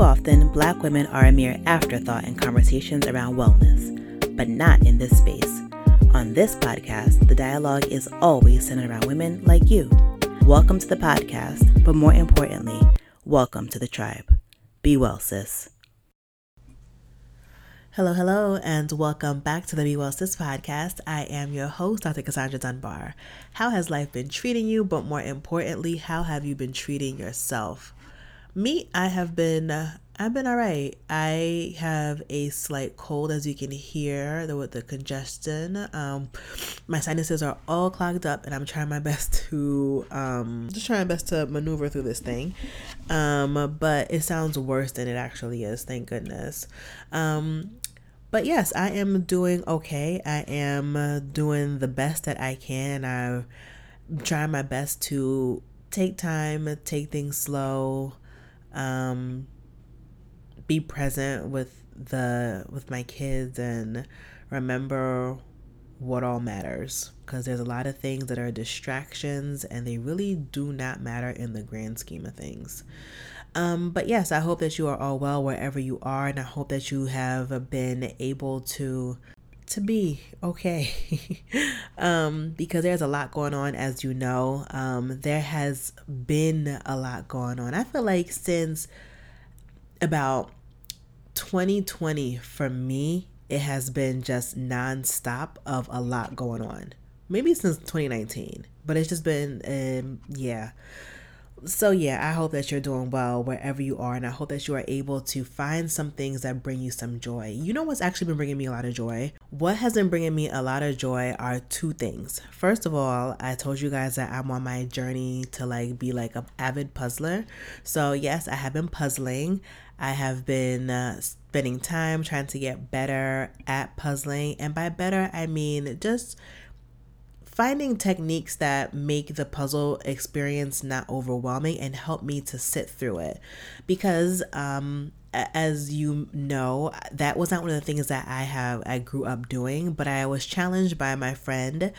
Often, black women are a mere afterthought in conversations around wellness, but not in this space. On this podcast, the dialogue is always centered around women like you. Welcome to the podcast, but more importantly, welcome to the tribe. Be well, sis. Hello, hello, and welcome back to the Be Well Sis podcast. I am your host, Dr. Cassandra Dunbar. How has life been treating you? But more importantly, how have you been treating yourself? Me, I have been uh, I've been all right. I have a slight cold, as you can hear, the, with the congestion. Um, my sinuses are all clogged up, and I'm trying my best to um, just trying my best to maneuver through this thing. Um, but it sounds worse than it actually is. Thank goodness. Um, but yes, I am doing okay. I am doing the best that I can. I'm trying my best to take time, take things slow um, be present with the with my kids and remember what all matters because there's a lot of things that are distractions and they really do not matter in the grand scheme of things. Um, but yes, I hope that you are all well wherever you are, and I hope that you have been able to to be okay? Um, because there's a lot going on as you know. Um, there has been a lot going on. I feel like since about 2020 for me it has been just nonstop of a lot going on. Maybe since 2019 but it's just been um, yeah so yeah i hope that you're doing well wherever you are and i hope that you are able to find some things that bring you some joy. You know what's actually been bringing me a lot of joy? What has been bringing me a lot of joy are two things. First of all i told you guys that i'm on my journey to like be like an avid puzzler. So yes i have been puzzling. I have been uh, spending time trying to get better at puzzling and by better i mean just finding techniques that make the puzzle experience not overwhelming and help me to sit through it. Because um as you know that was not one of the things that i have i grew up doing but i was challenged by my friend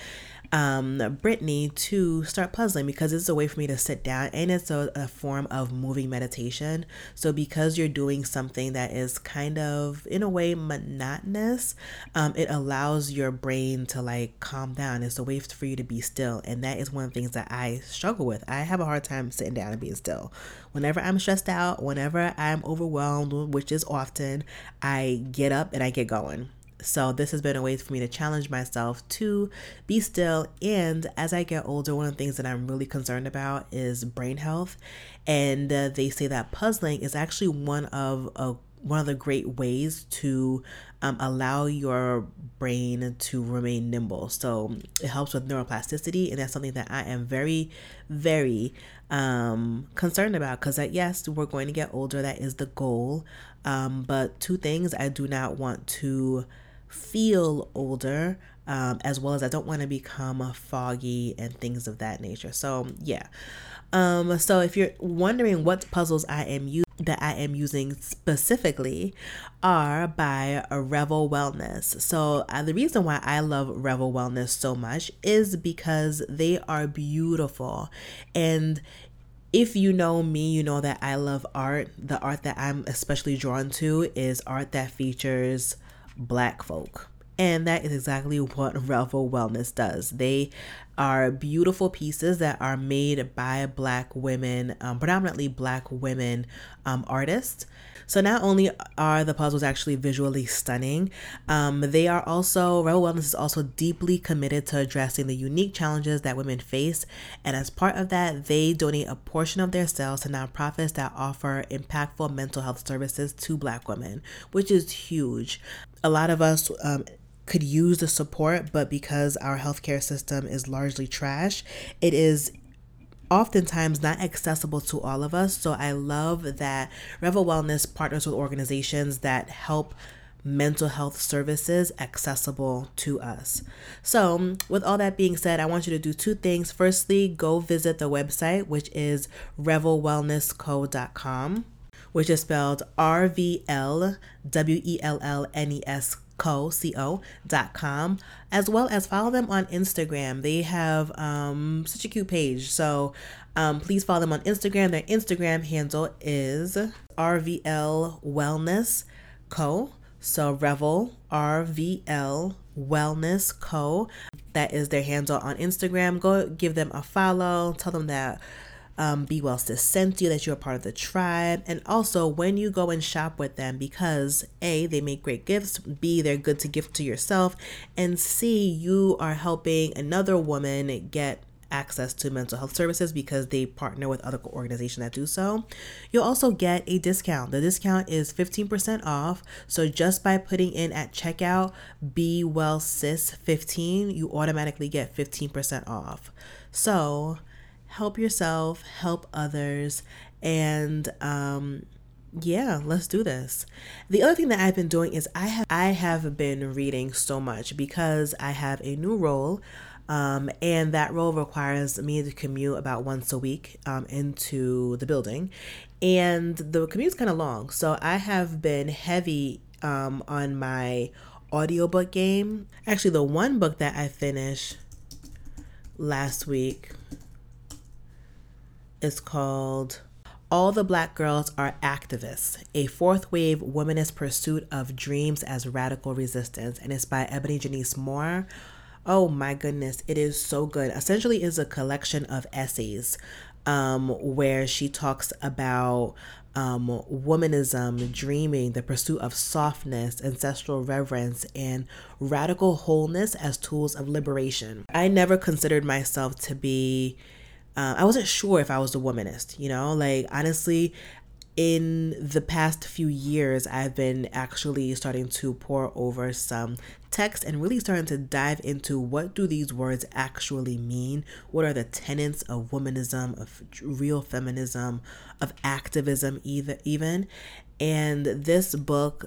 um, Brittany to start puzzling because it's a way for me to sit down and it's a, a form of moving meditation. So, because you're doing something that is kind of, in a way, monotonous, um, it allows your brain to like calm down. It's a way for you to be still. And that is one of the things that I struggle with. I have a hard time sitting down and being still. Whenever I'm stressed out, whenever I'm overwhelmed, which is often, I get up and I get going. So, this has been a way for me to challenge myself to be still. And as I get older, one of the things that I'm really concerned about is brain health. And uh, they say that puzzling is actually one of a one of the great ways to um, allow your brain to remain nimble. So it helps with neuroplasticity, and that's something that I am very, very um, concerned about because, yes, we're going to get older. That is the goal. Um, but two things I do not want to feel older um, as well as I don't want to become foggy and things of that nature. So yeah. Um, so if you're wondering what puzzles I am using that I am using specifically are by Revel Wellness. So uh, the reason why I love Revel Wellness so much is because they are beautiful and if you know me, you know that I love art. The art that I'm especially drawn to is art that features black folk. And that is exactly what Revel Wellness does. They are beautiful pieces that are made by black women, um, predominantly black women um, artists. So not only are the puzzles actually visually stunning, um, they are also Revel Wellness is also deeply committed to addressing the unique challenges that women face, and as part of that, they donate a portion of their sales to nonprofits that offer impactful mental health services to Black women, which is huge. A lot of us. Um, could use the support, but because our healthcare system is largely trash, it is oftentimes not accessible to all of us. So I love that Revel Wellness partners with organizations that help mental health services accessible to us. So, with all that being said, I want you to do two things. Firstly, go visit the website, which is revelwellnessco.com, which is spelled R V L W E L L N E S co co.com as well as follow them on instagram they have um, such a cute page so Um, please follow them on Instagram. Their Instagram handle is RVL Wellness Co. So Revel RVL Wellness Co. That is their handle on Instagram. Go give them a follow. Tell them that um, Be Well Sis sent you, that you're part of the tribe. And also, when you go and shop with them, because A, they make great gifts, B, they're good to gift to yourself, and C, you are helping another woman get access to mental health services because they partner with other organizations that do so. You'll also get a discount. The discount is 15% off. So just by putting in at checkout Be Well Sis 15, you automatically get 15% off. So help yourself, help others, and um yeah, let's do this. The other thing that I've been doing is I have I have been reading so much because I have a new role um, and that role requires me to commute about once a week um, into the building. And the commute's kind of long. So I have been heavy um, on my audiobook game. Actually, the one book that I finished last week is called all the Black Girls Are Activists, a fourth wave womanist pursuit of dreams as radical resistance. And it's by Ebony Janice Moore. Oh my goodness, it is so good. Essentially, is a collection of essays um, where she talks about um, womanism, dreaming, the pursuit of softness, ancestral reverence, and radical wholeness as tools of liberation. I never considered myself to be. Uh, I wasn't sure if I was a womanist, you know, like honestly, in the past few years, I've been actually starting to pour over some text and really starting to dive into what do these words actually mean? What are the tenets of womanism, of real feminism, of activism either even? And this book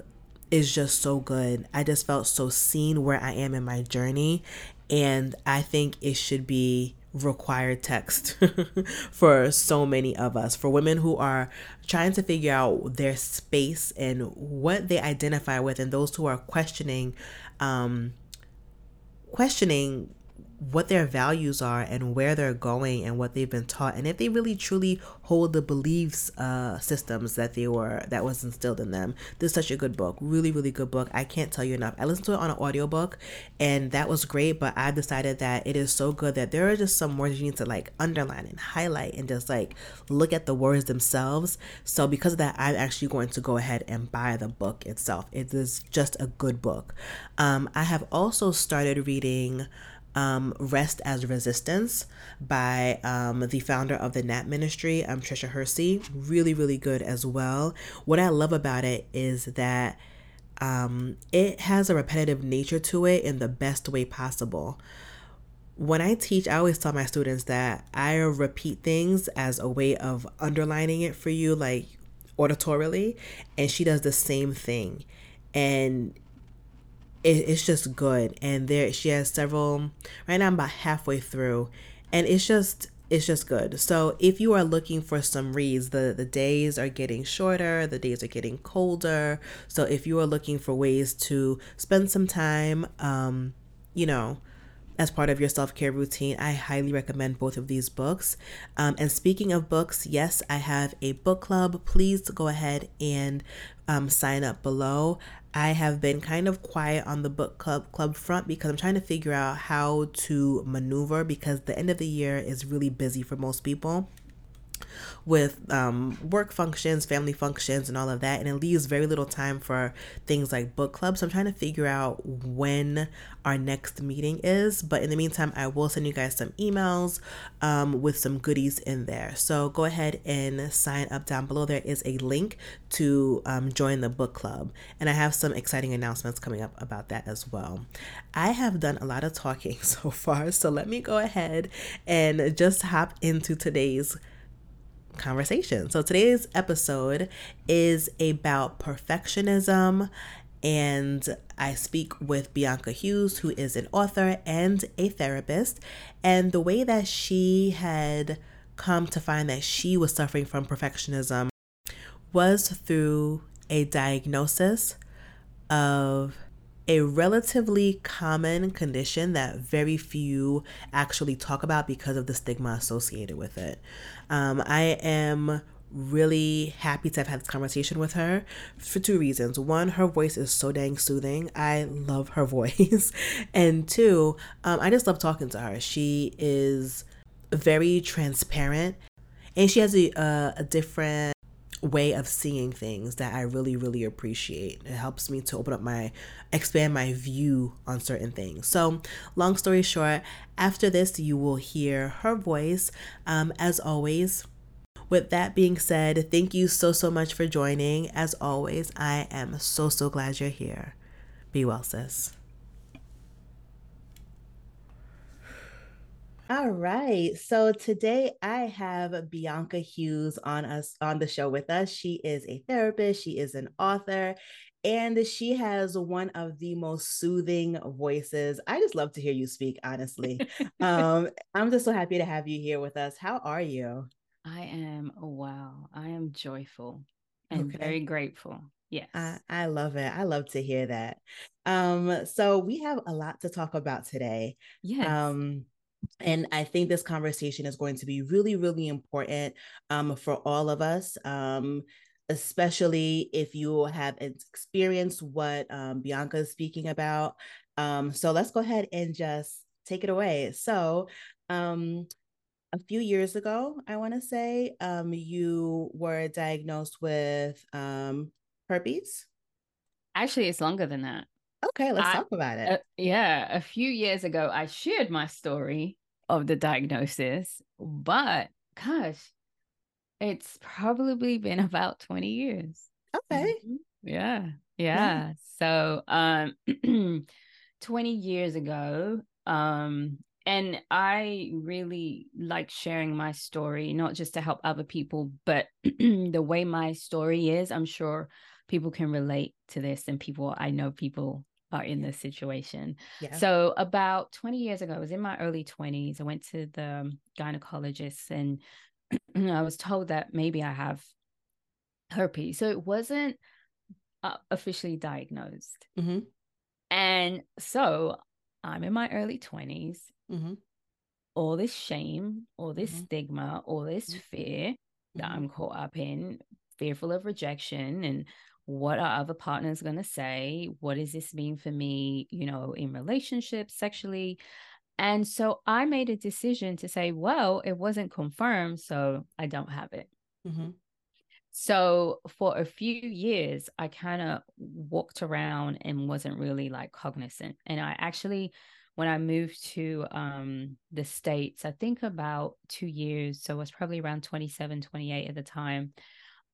is just so good. I just felt so seen where I am in my journey and I think it should be required text for so many of us for women who are trying to figure out their space and what they identify with and those who are questioning um questioning what their values are and where they're going and what they've been taught and if they really truly hold the beliefs uh, systems that they were that was instilled in them. This is such a good book really really good book. I can't tell you enough. I listened to it on an audiobook and that was great but i decided that it is so good that there are just some words you need to like underline and highlight and just like look at the words themselves. So because of that i'm actually going to go ahead and buy the book itself. It is just a good book. Um, i have also started reading um, Rest as Resistance by um, the founder of the Nap Ministry, um, Tricia Hersey. Really, really good as well. What I love about it is that um, it has a repetitive nature to it in the best way possible. When I teach, I always tell my students that I repeat things as a way of underlining it for you, like auditorily, and she does the same thing. And it, it's just good. And there she has several right now I'm about halfway through and it's just it's just good. So if you are looking for some reads, the the days are getting shorter, the days are getting colder. So if you are looking for ways to spend some time, um, you know, as part of your self care routine, I highly recommend both of these books. Um, and speaking of books, yes, I have a book club. Please go ahead and um, sign up below. I have been kind of quiet on the book club club front because I'm trying to figure out how to maneuver because the end of the year is really busy for most people with um, work functions, family functions, and all of that. And it leaves very little time for things like book clubs. So I'm trying to figure out when our next meeting is. But in the meantime, I will send you guys some emails um, with some goodies in there. So go ahead and sign up down below. There is a link to um, join the book club. And I have some exciting announcements coming up about that as well. I have done a lot of talking so far. So let me go ahead and just hop into today's conversation. So today's episode is about perfectionism and I speak with Bianca Hughes, who is an author and a therapist, and the way that she had come to find that she was suffering from perfectionism was through a diagnosis of a relatively common condition that very few actually talk about because of the stigma associated with it. Um, I am really happy to have had this conversation with her for two reasons. One, her voice is so dang soothing. I love her voice. and two, um, I just love talking to her. She is very transparent and she has a, a, a different way of seeing things that I really, really appreciate. It helps me to open up my, expand my view on certain things. So, long story short, after this, you will hear her voice. Um, as always, with that being said, thank you so, so much for joining. As always, I am so, so glad you're here. Be well, sis. All right. So today I have Bianca Hughes on us on the show with us. She is a therapist, she is an author, and she has one of the most soothing voices. I just love to hear you speak, honestly. um, I'm just so happy to have you here with us. How are you? I am wow. I am joyful and okay. very grateful. Yes. I, I love it. I love to hear that. Um, so we have a lot to talk about today. Yes. Um, and I think this conversation is going to be really, really important um, for all of us, um, especially if you have experienced what um, Bianca is speaking about. Um, so let's go ahead and just take it away. So, um, a few years ago, I want to say, um, you were diagnosed with herpes. Actually, it's longer than that. Okay, let's I, talk about it. Uh, yeah, a few years ago, I shared my story of the diagnosis, but gosh, it's probably been about 20 years. Okay. Mm-hmm. Yeah. Yeah. yeah. So, um 20 years ago, um and I really like sharing my story, not just to help other people, but the way my story is, I'm sure people can relate to this and people I know people are in this situation. Yeah. So about 20 years ago, I was in my early 20s. I went to the gynecologist and I was told that maybe I have herpes. So it wasn't uh, officially diagnosed. Mm-hmm. And so I'm in my early 20s. Mm-hmm. All this shame, all this mm-hmm. stigma, all this mm-hmm. fear that mm-hmm. I'm caught up in, fearful of rejection and what are other partners going to say? What does this mean for me you know in relationships sexually? And so i made a decision to say well it wasn't confirmed so i don't have it. Mm-hmm. so for a few years i kind of walked around and wasn't really like cognizant. And i actually when i moved to um, the states i think about two years so i was probably around 27 28 at the time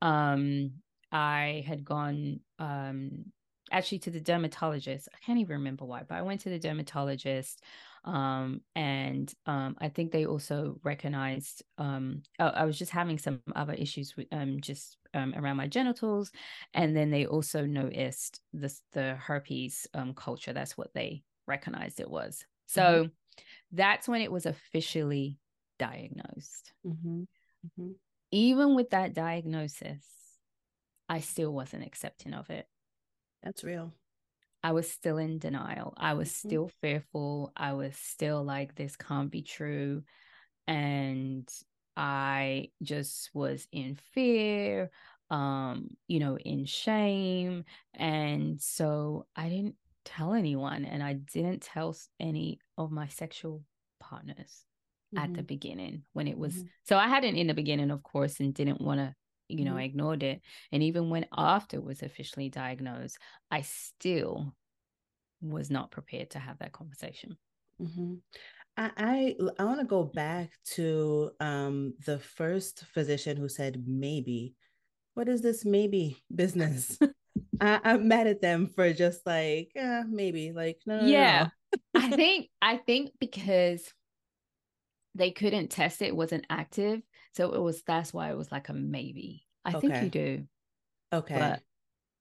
um I had gone um, actually to the dermatologist. I can't even remember why, but I went to the dermatologist. Um, and um, I think they also recognized um, I, I was just having some other issues with um, just um, around my genitals, and then they also noticed this the herpes um, culture. That's what they recognized it was. So mm-hmm. that's when it was officially diagnosed. Mm-hmm. Mm-hmm. Even with that diagnosis, I still wasn't accepting of it. That's real. I was still in denial. I was mm-hmm. still fearful. I was still like, this can't be true. And I just was in fear, um, you know, in shame. And so I didn't tell anyone and I didn't tell any of my sexual partners mm-hmm. at the mm-hmm. beginning when it was mm-hmm. so I hadn't in the beginning, of course, and didn't want to you know, mm-hmm. I ignored it. And even when after it was officially diagnosed, I still was not prepared to have that conversation. Mm-hmm. I I, I want to go back to um, the first physician who said maybe. What is this maybe business? I, am mad at them for just like yeah maybe like no, no yeah. No. I think I think because they couldn't test it, it wasn't active so it was that's why it was like a maybe. I okay. think you do. Okay. But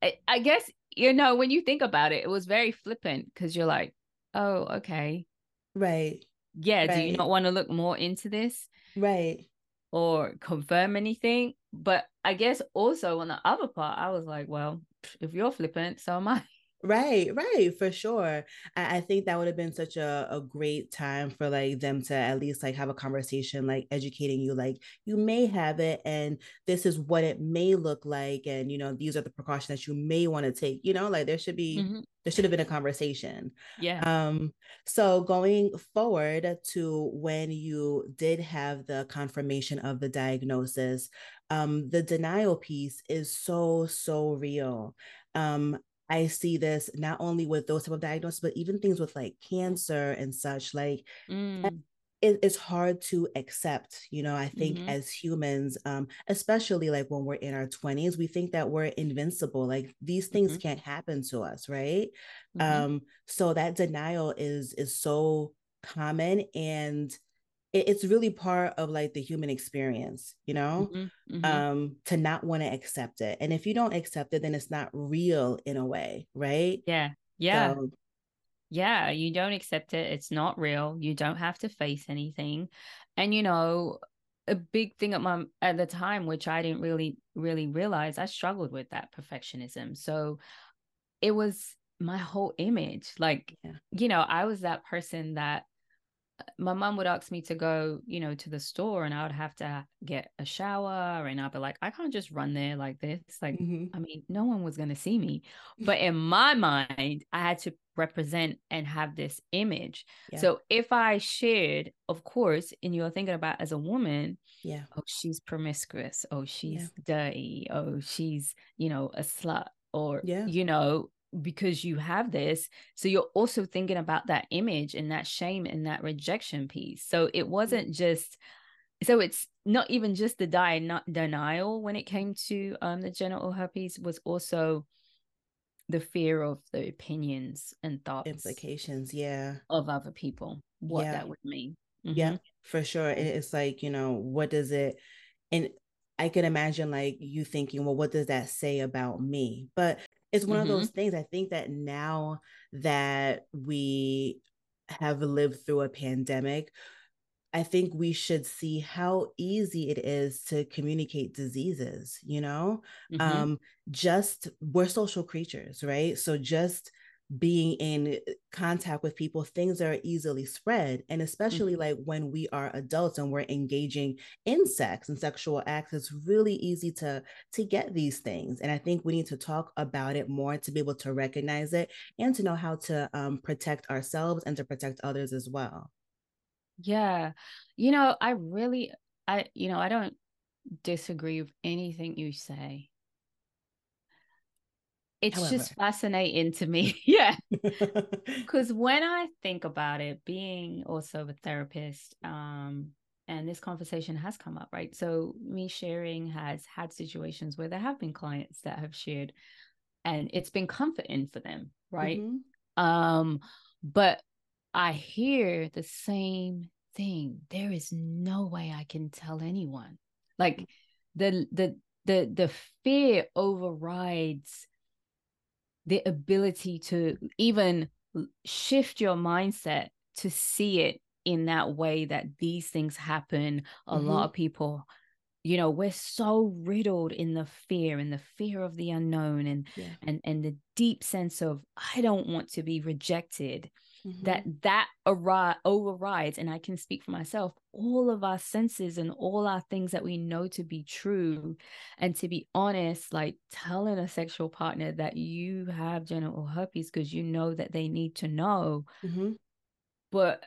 I, I guess you know when you think about it, it was very flippant because you're like, oh, okay. Right. Yeah. Right. Do you not want to look more into this? Right. Or confirm anything? But I guess also on the other part, I was like, well, if you're flippant, so am I. Right, right, for sure. I, I think that would have been such a, a great time for like them to at least like have a conversation, like educating you, like you may have it and this is what it may look like. And you know, these are the precautions that you may want to take, you know, like there should be mm-hmm. there should have been a conversation. Yeah. Um, so going forward to when you did have the confirmation of the diagnosis, um, the denial piece is so, so real. Um, I see this not only with those type of diagnoses, but even things with like cancer and such. Like mm. it, it's hard to accept. You know, I think mm-hmm. as humans, um, especially like when we're in our twenties, we think that we're invincible. Like these things mm-hmm. can't happen to us, right? Mm-hmm. Um, so that denial is is so common and it's really part of like the human experience you know? Mm-hmm, mm-hmm. um to not want to accept it. And if you don't accept it then it's not real in a way right? Yeah yeah. So, yeah you don't accept it it's not real you don't have to face anything. And you know a big thing at my at the time which i didn't really really realize i struggled with that perfectionism. So it was my whole image like yeah. you know i was that person that my mom would ask me to go, you know, to the store and I would have to get a shower and I'd be like, I can't just run there like this. Like, mm-hmm. I mean, no one was going to see me. But in my mind, I had to represent and have this image. Yeah. So if I shared, of course, and you're thinking about as a woman, yeah, oh, she's promiscuous. Oh, she's yeah. dirty. Oh, she's, you know, a slut or, yeah. you know, because you have this so you're also thinking about that image and that shame and that rejection piece so it wasn't just so it's not even just the die not denial when it came to um the genital herpes was also the fear of the opinions and thoughts implications yeah of other people what yeah. that would mean mm-hmm. yeah for sure and it's like you know what does it and I can imagine like you thinking, well, what does that say about me? But it's one mm-hmm. of those things I think that now that we have lived through a pandemic, I think we should see how easy it is to communicate diseases, you know? Mm-hmm. Um, just we're social creatures, right? So just being in contact with people things are easily spread. And especially mm-hmm. like when we are adults and we're engaging in sex and sexual acts it's really easy to to get these things. And i think we need to talk about it more to be able to recognize it and to know how to um, protect ourselves and to protect others as well. Yeah. You know i really i you know i don't disagree with anything you say it's However. just fascinating to me. yeah. Because when I think about it, being also a therapist, um, and this conversation has come up, right? So, me sharing has had situations where there have been clients that have shared, and it's been comforting for them, right? Mm-hmm. Um, but I hear the same thing. There is no way I can tell anyone. Like the the the the fear overrides the ability to even shift your mindset to see it in that way that these things happen a mm-hmm. lot of people you know we're so riddled in the fear and the fear of the unknown and yeah. and and the deep sense of i don't want to be rejected mm-hmm. that that ar- overrides and i can speak for myself all of our senses and all our things that we know to be true and to be honest like telling a sexual partner that you have genital herpes because you know that they need to know mm-hmm. but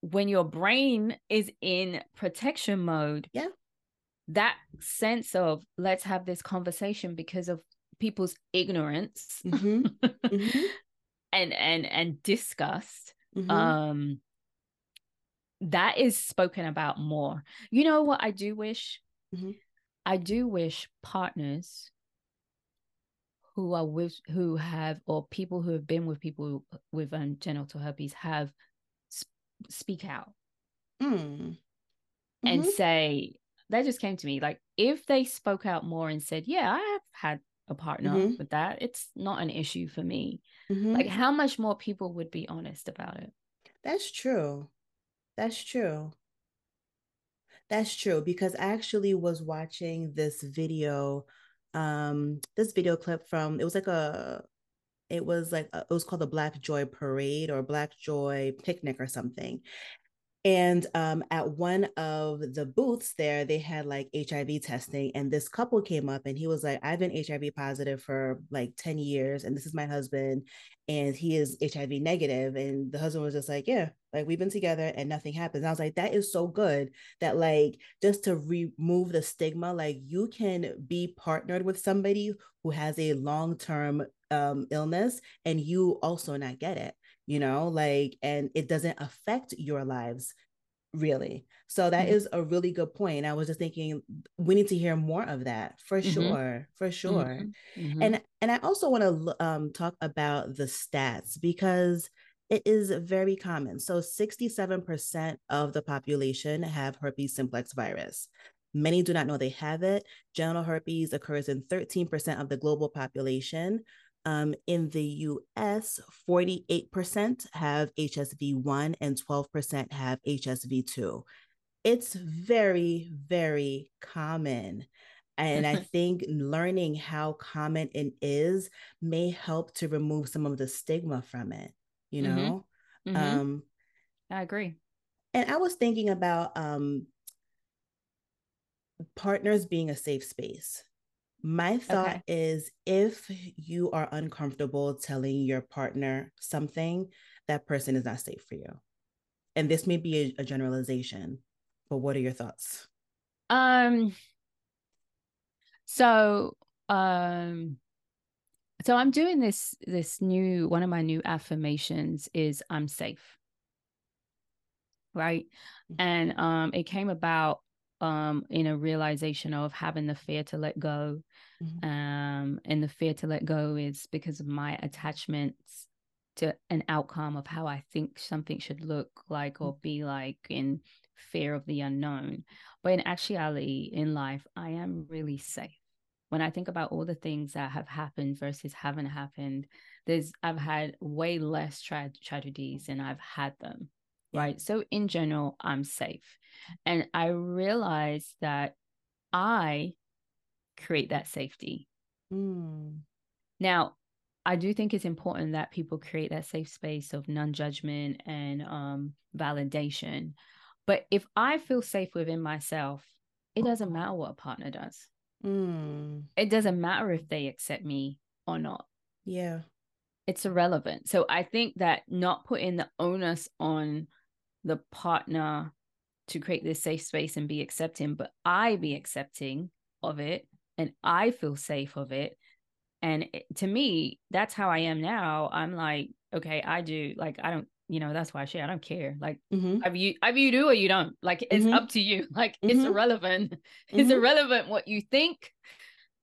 when your brain is in protection mode yeah that sense of let's have this conversation because of people's ignorance mm-hmm. Mm-hmm. And and and disgust mm-hmm. um that is spoken about more you know what i do wish mm-hmm. i do wish partners who are with who have or people who have been with people with um, genital herpes have sp- speak out mm. and mm-hmm. say that just came to me like if they spoke out more and said yeah i have had a partner mm-hmm. with that it's not an issue for me mm-hmm. like how much more people would be honest about it that's true that's true that's true because i actually was watching this video um this video clip from it was like a it was like uh, it was called the Black Joy Parade or Black Joy Picnic or something. And um, at one of the booths there, they had like HIV testing. And this couple came up and he was like, I've been HIV positive for like 10 years. And this is my husband. And he is HIV negative. And the husband was just like, Yeah, like we've been together and nothing happens. I was like, That is so good that, like, just to remove the stigma, like you can be partnered with somebody who has a long term um, illness and you also not get it you know like and it doesn't affect your lives really so that mm-hmm. is a really good point i was just thinking we need to hear more of that for mm-hmm. sure for sure mm-hmm. mm-hmm. and and i also want to um, talk about the stats because it is very common so 67% of the population have herpes simplex virus Many do not know they have it. Genital herpes occurs in 13% of the global population, um, in the US, 48% have HSV1 and 12% have HSV2. It's very, very common. And I think learning how common it is may help to remove some of the stigma from it, you mm-hmm. know? Mm-hmm. Mm-hmm. Um, I agree. And I was thinking about um, partners being a safe space. My thought okay. is if you are uncomfortable telling your partner something, that person is not safe for you. And this may be a, a generalization, but what are your thoughts? Um so um so I'm doing this this new one of my new affirmations is I'm safe. Right? Mm-hmm. And um it came about um in a realization of having the fear to let go mm-hmm. um and the fear to let go is because of my attachments to an outcome of how i think something should look like or be like in fear of the unknown. But in actuality in life i am really safe. When i think about all the things that have happened versus haven't happened there's i've had way less tra- tragedies and i've had them right so in general i'm safe and I realized that I create that safety. Mm. Now, I do think it's important that people create that safe space of non judgment and um, validation. But if I feel safe within myself, it doesn't matter what a partner does. Mm. It doesn't matter if they accept me or not. Yeah. It's irrelevant. So I think that not putting the onus on the partner to create this safe space and be accepting, but I be accepting of it and I feel safe of it. And it, to me, that's how I am now. I'm like, okay, I do like I don't, you know, that's why I share. I don't care. Like mm-hmm. either you either you do or you don't. Like it's mm-hmm. up to you. Like mm-hmm. it's irrelevant. It's mm-hmm. irrelevant what you think,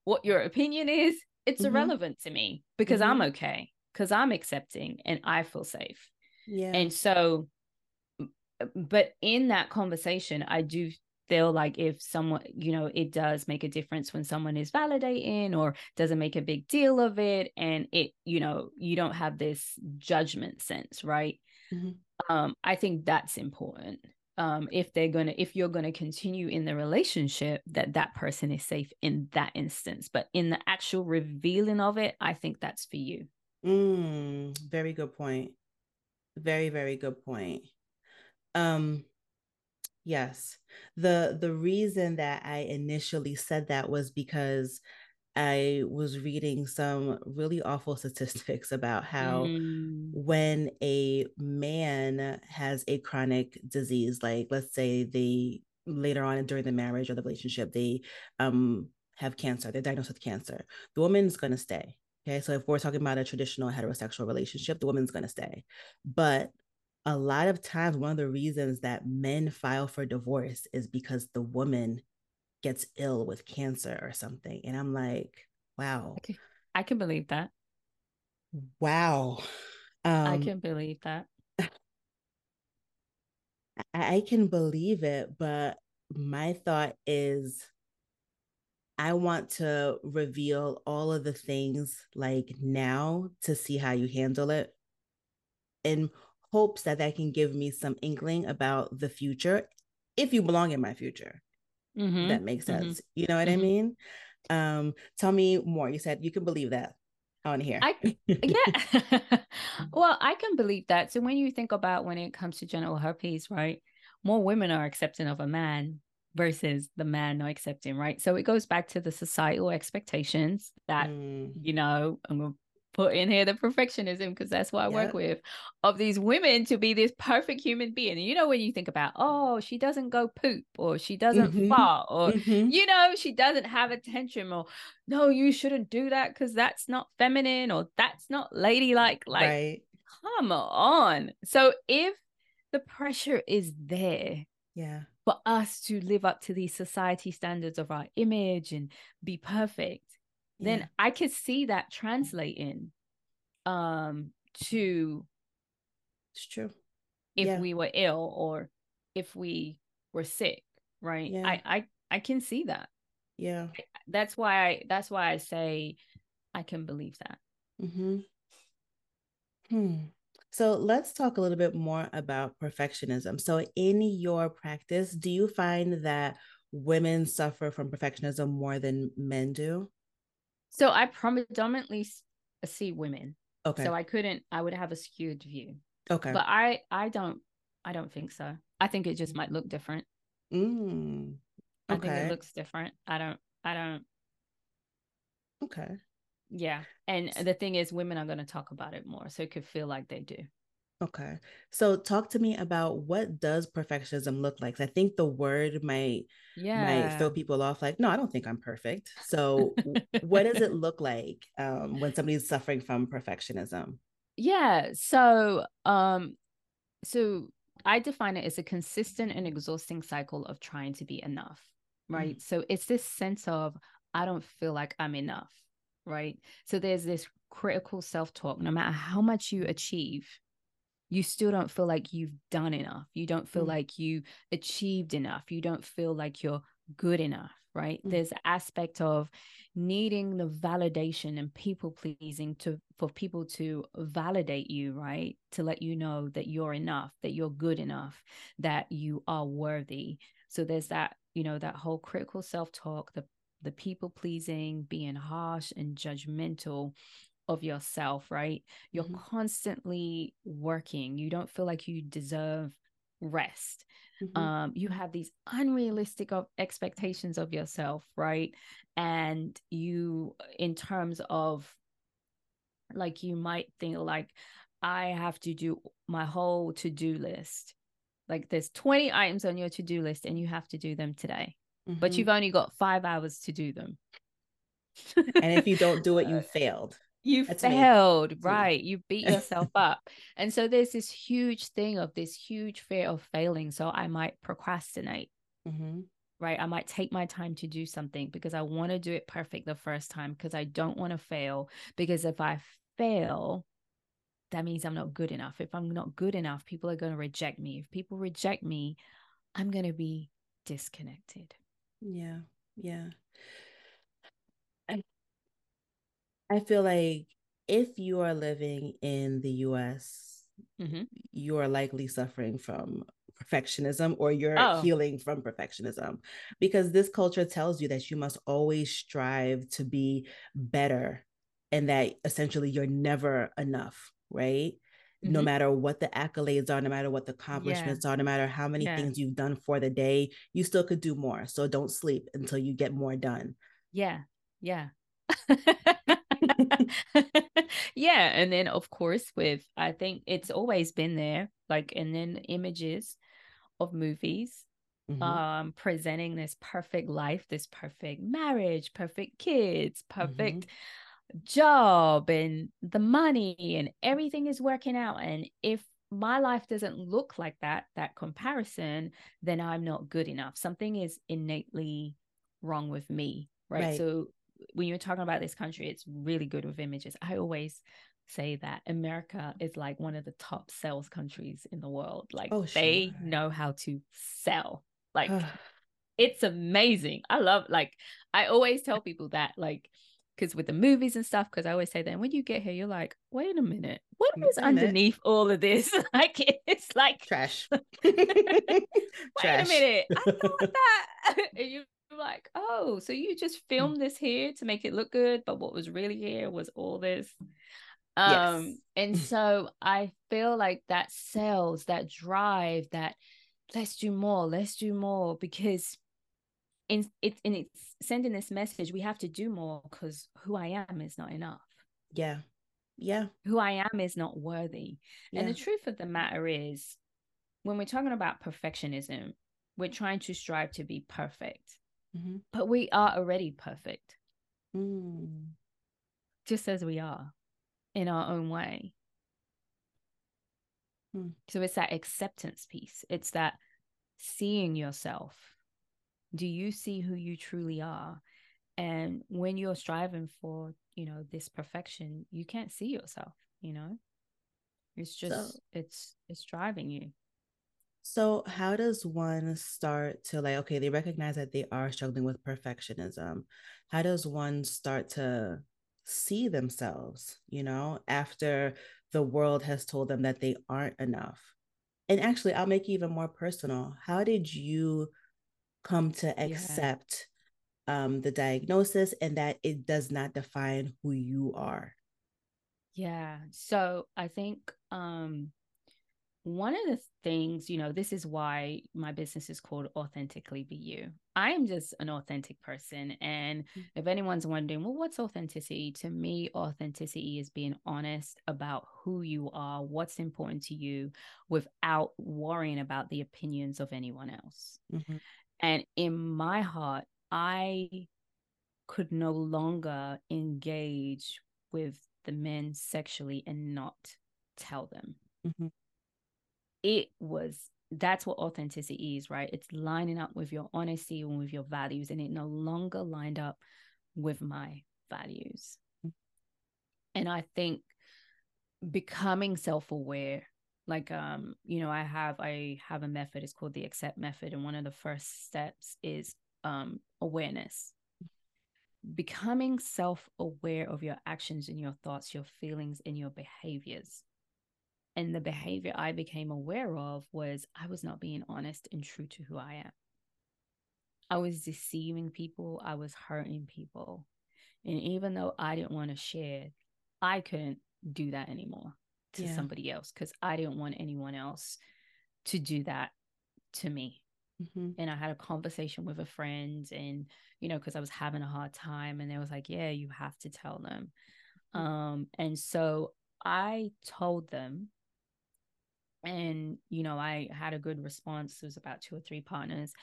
what your opinion is. It's mm-hmm. irrelevant to me because I'm mm-hmm. okay, because I'm accepting and I feel safe. Yeah. And so but in that conversation, I do feel like if someone, you know, it does make a difference when someone is validating or doesn't make a big deal of it. And it, you know, you don't have this judgment sense, right? Mm-hmm. Um, I think that's important. Um, if they're gonna, if you're gonna continue in the relationship, that that person is safe in that instance. But in the actual revealing of it, I think that's for you. Mm, very good point. Very, very good point. Um, yes. The the reason that I initially said that was because I was reading some really awful statistics about how mm. when a man has a chronic disease, like let's say they later on during the marriage or the relationship, they um have cancer, they're diagnosed with cancer, the woman's gonna stay. Okay. So if we're talking about a traditional heterosexual relationship, the woman's gonna stay. But a lot of times one of the reasons that men file for divorce is because the woman gets ill with cancer or something and i'm like wow. i can, I can believe that. Wow. Um, i can believe that. I, I can believe it but my thought is I want to reveal all of the things like now to see how you handle it. And hopes that that can give me some inkling about the future if you belong in my future mm-hmm. that makes mm-hmm. sense mm-hmm. you know what mm-hmm. i mean um tell me more you said you can believe that I want to hear. I, yeah. well, I can believe that. So when you think about when it comes to genital herpes, right? More women are accepting of a man versus the man not accepting, right? So it goes back to the societal expectations that, mm. you know, I'm going to put in here the perfectionism because that's what I work with of these women to be this perfect human being. And you know, when you think about, oh, she doesn't go poop or she doesn't mm-hmm. fart or, mm-hmm. you know, she doesn't have a tantrum or, no, you shouldn't do that because that's not feminine or that's not ladylike. Like, right. come on. So if the pressure is there, yeah for us to live up to these society standards of our image and be perfect then yeah. i could see that translating um to it's true if yeah. we were ill or if we were sick right yeah. i i i can see that yeah that's why i that's why i say i can believe that mm-hmm hmm so let's talk a little bit more about perfectionism. So, in your practice, do you find that women suffer from perfectionism more than men do? So, I predominantly see women. Okay. So I couldn't. I would have a skewed view. Okay. But I, I don't, I don't think so. I think it just might look different. Mm. Okay. I think it looks different. I don't. I don't. Okay. Yeah. And the thing is, women are going to talk about it more. So it could feel like they do. Okay. So talk to me about what does perfectionism look like? I think the word might yeah. might throw people off like, no, I don't think I'm perfect. So what does it look like um, when somebody's suffering from perfectionism? Yeah. So um so I define it as a consistent and exhausting cycle of trying to be enough, right? Mm. So it's this sense of I don't feel like I'm enough right? So there's this critical self talk. No matter how much you achieve, you still don't feel like you've done enough. You don't feel mm. like you achieved enough. You don't feel like you're good enough, right? Mm. There's aspect of needing the validation and people pleasing to for people to validate you, right? To let you know that you're enough, that you're good enough, that you are worthy. So there's that, you know, that whole critical self-talk, the the people pleasing, being harsh and judgmental of yourself, right? You're mm-hmm. constantly working. You don't feel like you deserve rest. Mm-hmm. Um, you have these unrealistic of expectations of yourself, right? And you, in terms of like, you might think like, I have to do my whole to do list. Like, there's 20 items on your to do list, and you have to do them today mm-hmm. but you've only got five hours to do them. and if you don't do it, you failed. You That's failed, me. right? You beat yourself up. And so there's this huge thing of this huge fear of failing. So I might procrastinate. Mm-hmm. Right. I might take my time to do something because I want to do it perfect the first time because I don't want to fail. Because if I fail, that means I'm not good enough. If I'm not good enough, people are going to reject me. If people reject me, I'm going to be disconnected. Yeah. Yeah. I, feel like if you are living in the US, mm-hmm. you are likely suffering from perfectionism or you're oh. healing from perfectionism because this culture tells you that you must always strive to be better and that essentially you're never enough, right? mm-hmm. no matter what the accolades are, no matter what the accomplishments yeah. are, no matter how many yeah. things you've done for the day, you still could do more. So don't sleep until you get more done. Yeah. Yeah. yeah. And then, of course, with, I think it's always been there, like, and then images of movies Mm-hmm. um presenting this perfect life this perfect marriage perfect kids perfect mm-hmm job and the money and everything is working out and if my life doesn't look like that that comparison then i'm not good enough something is innately wrong with me right, right. so when you're talking about this country it's really good with images i always say that america is like one of the top sales countries in the world like oh, they know how to sell like it's amazing i love like i always tell people that like because with the movies and stuff, because I always say that when you get here, you're like, wait a minute, what is underneath all of this? like it's like trash. wait trash. a minute, I thought that. you like, oh, so you just Hmm. filmed this here to make it look good, but what was really here was all this. Um, Yes. and so I feel like that sells, that drive, that let's do more, let's do more, because in it's in it's sending this message, we have to do more because who I am is not enough. Yeah. Yeah. Who I am is not worthy. And the truth of the matter is, when we're talking about perfectionism, we're trying to strive to be perfect, Mhm. but we are already perfect, Mm. just as we are in our own way. Hmm. So it's that acceptance piece, it's that seeing yourself. Do you see who you truly are? And when you're striving for, you know, this perfection, you can't see yourself, you know? It's just So- it's it's driving you. So, how does one start to like, okay, they recognize that they are struggling with perfectionism. How does one start to see themselves, you know, after the world has told them that they aren't enough? And actually, I'll make it even more personal. How did you come to accept um, the diagnosis and that it does not define who you are? Yeah. So I think um one of the things, you know, this is why my business is called Authentically Be You. I am just an authentic person. And Mm. if anyone's wondering, well, what's authenticity? To me, authenticity is being honest about who you are, what's important to you, without worrying about the opinions of anyone else. Mhm. And in my heart, I could no longer engage with the men sexually and not tell them. Mhm. It was that's what authenticity is, right? It's lining up with your honesty and with your values, and it no longer lined up with my values. Mm. And I think becoming self-aware like um you know i have i have a method it's called the accept method and one of the first steps is um awareness becoming self-aware of your actions and your thoughts your feelings and your behaviors and the behavior i became aware of was i was not being honest and true to who i am i was deceiving people i was hurting people and even though i didn't want to share i couldn't do that anymore to Yeah. somebody else because i didn't want anyone else to do that to me Mhm. and I had a conversation with a friend and you know because I was having a hard time and they was like yeah you have to tell them Mhm. um and so I told them and you know I had a good response it was about two or three partners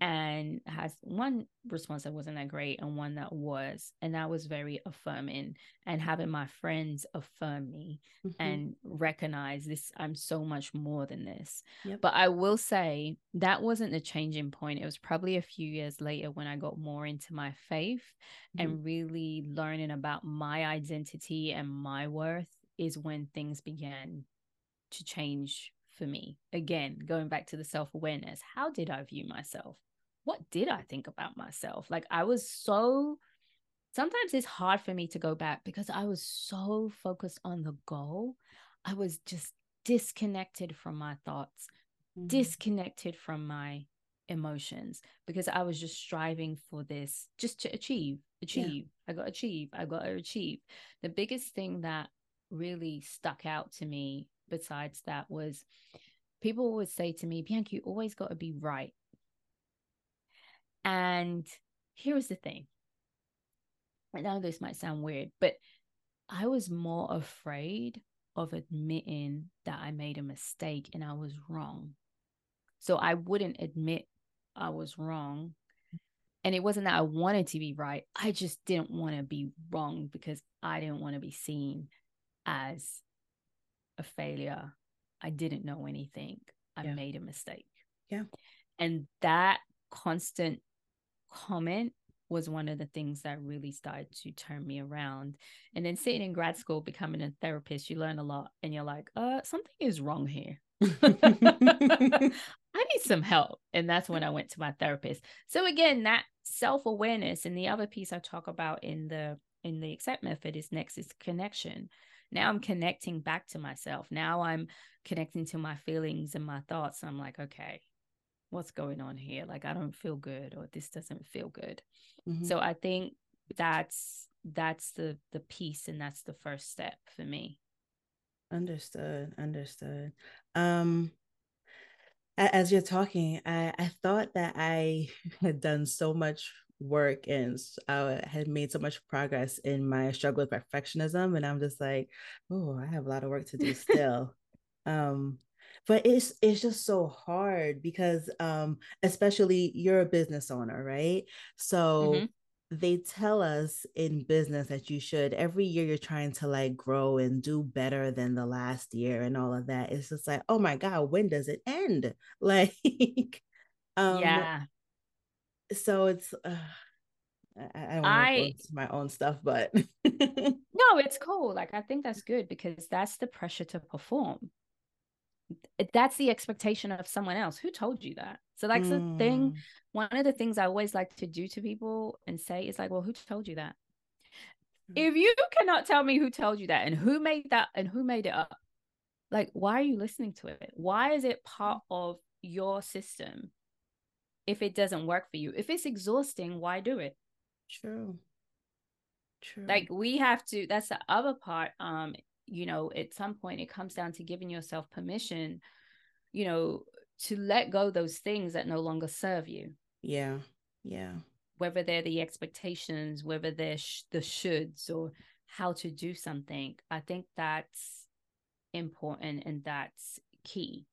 and has one response that wasn't that great and one that was and that was very affirming and having my friends affirm me Mhm. and recognize this i'm so much more than this Yep. but i will say that wasn't the changing point it was probably a few years later when i got more into my faith Mhm. and really learning about my identity and my worth is when things began to change for me again going back to the self-awareness how did i view myself what did i think about myself like i was so sometimes it's hard for me to go back because I was so focused on the goal. I was just disconnected from my thoughts, Mhm. disconnected from my emotions because I was just striving for this just to achieve, achieve. I got to achieve, I got to achieve. The biggest thing that really stuck out to me besides that was people would say to me, Bianca, you always got to be right. And here's the thing I know this might sound weird, but I was more afraid of admitting that I made a mistake and I was wrong. So I wouldn't admit I was wrong. And it wasn't that I wanted to be right. I just didn't want to be wrong because I didn't want to be seen as a failure. I didn't know anything. I Yeah. made a mistake. Yeah. And that constant comment was one of the things that really started to turn me around. And then sitting in grad school, becoming a therapist, you learn a lot and you're like, uh, something is wrong here. I need some help. And that's when I went to my therapist. So again, that self-awareness and the other piece I talk about in the in the accept method is next is connection. Now I'm connecting back to myself. Now I'm connecting to my feelings and my thoughts. I'm like, okay, what's going on here? Like, I don't feel good, or this doesn't feel good. Mhm. So I think that's that's the the piece, and that's the first step for me. Understood. Understood. Um, as you're talking, I, I thought that I had done so much work and I had made so much progress in my struggle with perfectionism. And I'm just like, oh, I have a lot of work to do still. Um, but it's it's just so hard because um, especially you're a business owner, right? So Mhm. they tell us in business that you should every year you're trying to like grow and do better than the last year and all of that. It's just like, oh my God, when does it end? Like, um, Yeah, so it's uh, I, I don't want to go I my own stuff, but no, it's cool. Like I think that's good because that's the pressure to perform. That's the expectation of someone else. Who told you that? So that's the thing. Mm, One of the things I always like to do to people and say is like, well, who told you that? true. If you cannot tell me who told you that and who made that and who made it up, like why are you listening to it? Why is it part of your system if it doesn't work for you? If it's exhausting, why do it? True. True. like we have to that's the other part um you know at some point it comes down to giving yourself permission you know to let go those things that no longer serve you yeah. Yeah. whether they're the expectations whether they're sh- the shoulds or how to do something i think that's important and that's key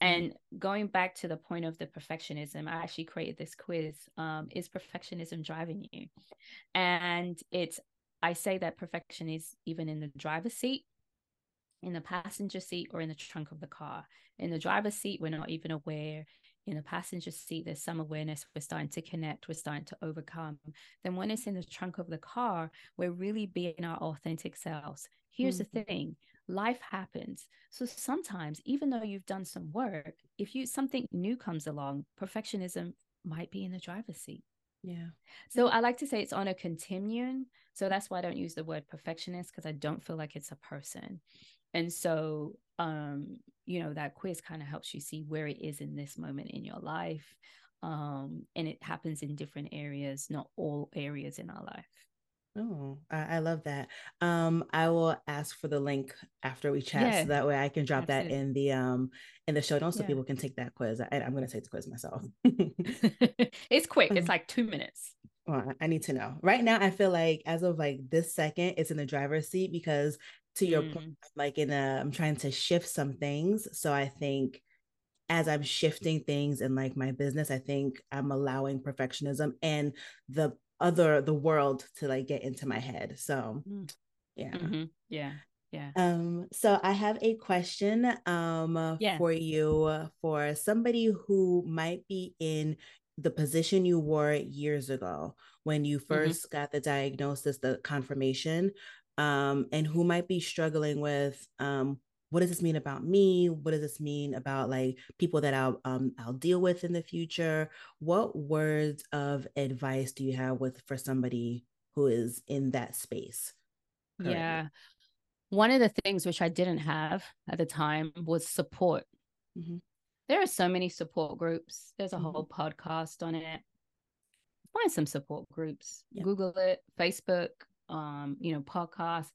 and going back to the point of the perfectionism i actually created this quiz um, is perfectionism driving you? And it's i say that perfection is even in the driver's seat in the passenger seat or in the trunk of the car. In the driver's seat we're not even aware. In the passenger seat there's some awareness we're starting to connect we're starting to overcome. Then when it's in the trunk of the car we're really being our authentic selves. Here's Mhm. the thing life happens so sometimes even though you've done some work if you something new comes along perfectionism might be in the driver's seat Yeah. so I like to say it's on a continuum. So that's why I don't use the word perfectionist because I don't feel like it's a person. And so um, you know, that quiz kind of helps you see where it is in this moment in your life. Um, and it happens in different areas, not all areas in our life. Oh, I, I love that. Um, I will ask for the link after we chat Yeah, so that way I can drop that in the um in the show notes so Yeah. people can take that quiz. I, I'm gonna take the quiz myself. it's quick. It's like two minutes. Well, I- need to know. Right now, I feel like as of like this second, it's in the driver's seat because to your point, Mm, I'm like in a I'm trying to shift some things. So I think as I'm shifting things in like my business, I think I'm allowing perfectionism and the other the world to like get into my head. So Mm. yeah. mhm. Yeah. Yeah. Um, so I have a question um Yeah. for you for somebody who might be in the position you were years ago when you 1st got the diagnosis, the confirmation, um, and who might be struggling with um what does this mean about me? What does this mean about like people that I'll um I'll deal with in the future? What words of advice do you have with for somebody who is in that space currently? Yeah. One of the things which I didn't have at the time was support. Mhm. There are so many support groups. There's a Mhm. whole podcast on it. Find some support groups. Yep. Google it, Facebook, um, you know, podcast.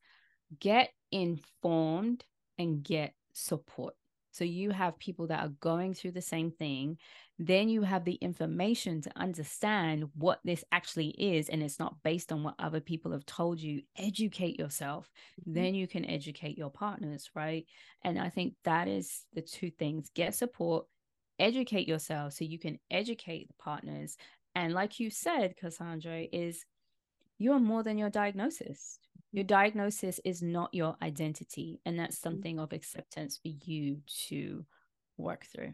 Get informed and get support. So you have people that are going through the same thing. Then you have the information to understand what this actually is, and it's not based on what other people have told you. Educate yourself. Mhm. Then you can educate your partners, right? And I think that is the two things get support, educate yourself so you can educate the partners. And like you said, Cassandra, is you are more than your diagnosis. Your diagnosis is not your identity. And that's something of acceptance for you to work through.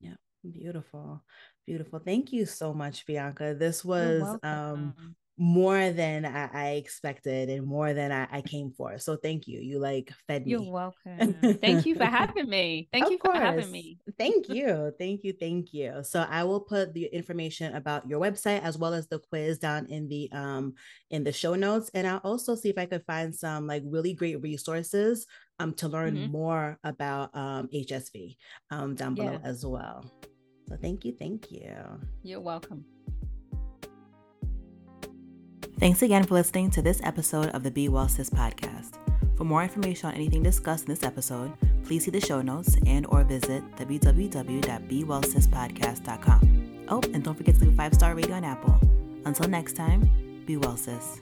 Yeah. Beautiful. Beautiful. Thank you so much, Bianca. This was um. More than I, I expected and more than I, I came for. So thank you. You like fed me. You're welcome. Thank you for having me. Thank Of you for having me. Thank you. Thank you. Thank you. So I will put the information about your website as well as the quiz down in the um in the show notes. And I'll also see if I could find some like really great resources um to learn Mhm. more about um HSV um down below Yeah. as well. So thank you, thank you. You're welcome. Thanks again for listening to this episode of the Be Well Sis podcast. For more information on anything discussed in this episode, please see the show notes and or visit www.bewellsispodcast.com. Oh, and don't forget to leave a five-star rating on Apple. Until next time, be well, sis.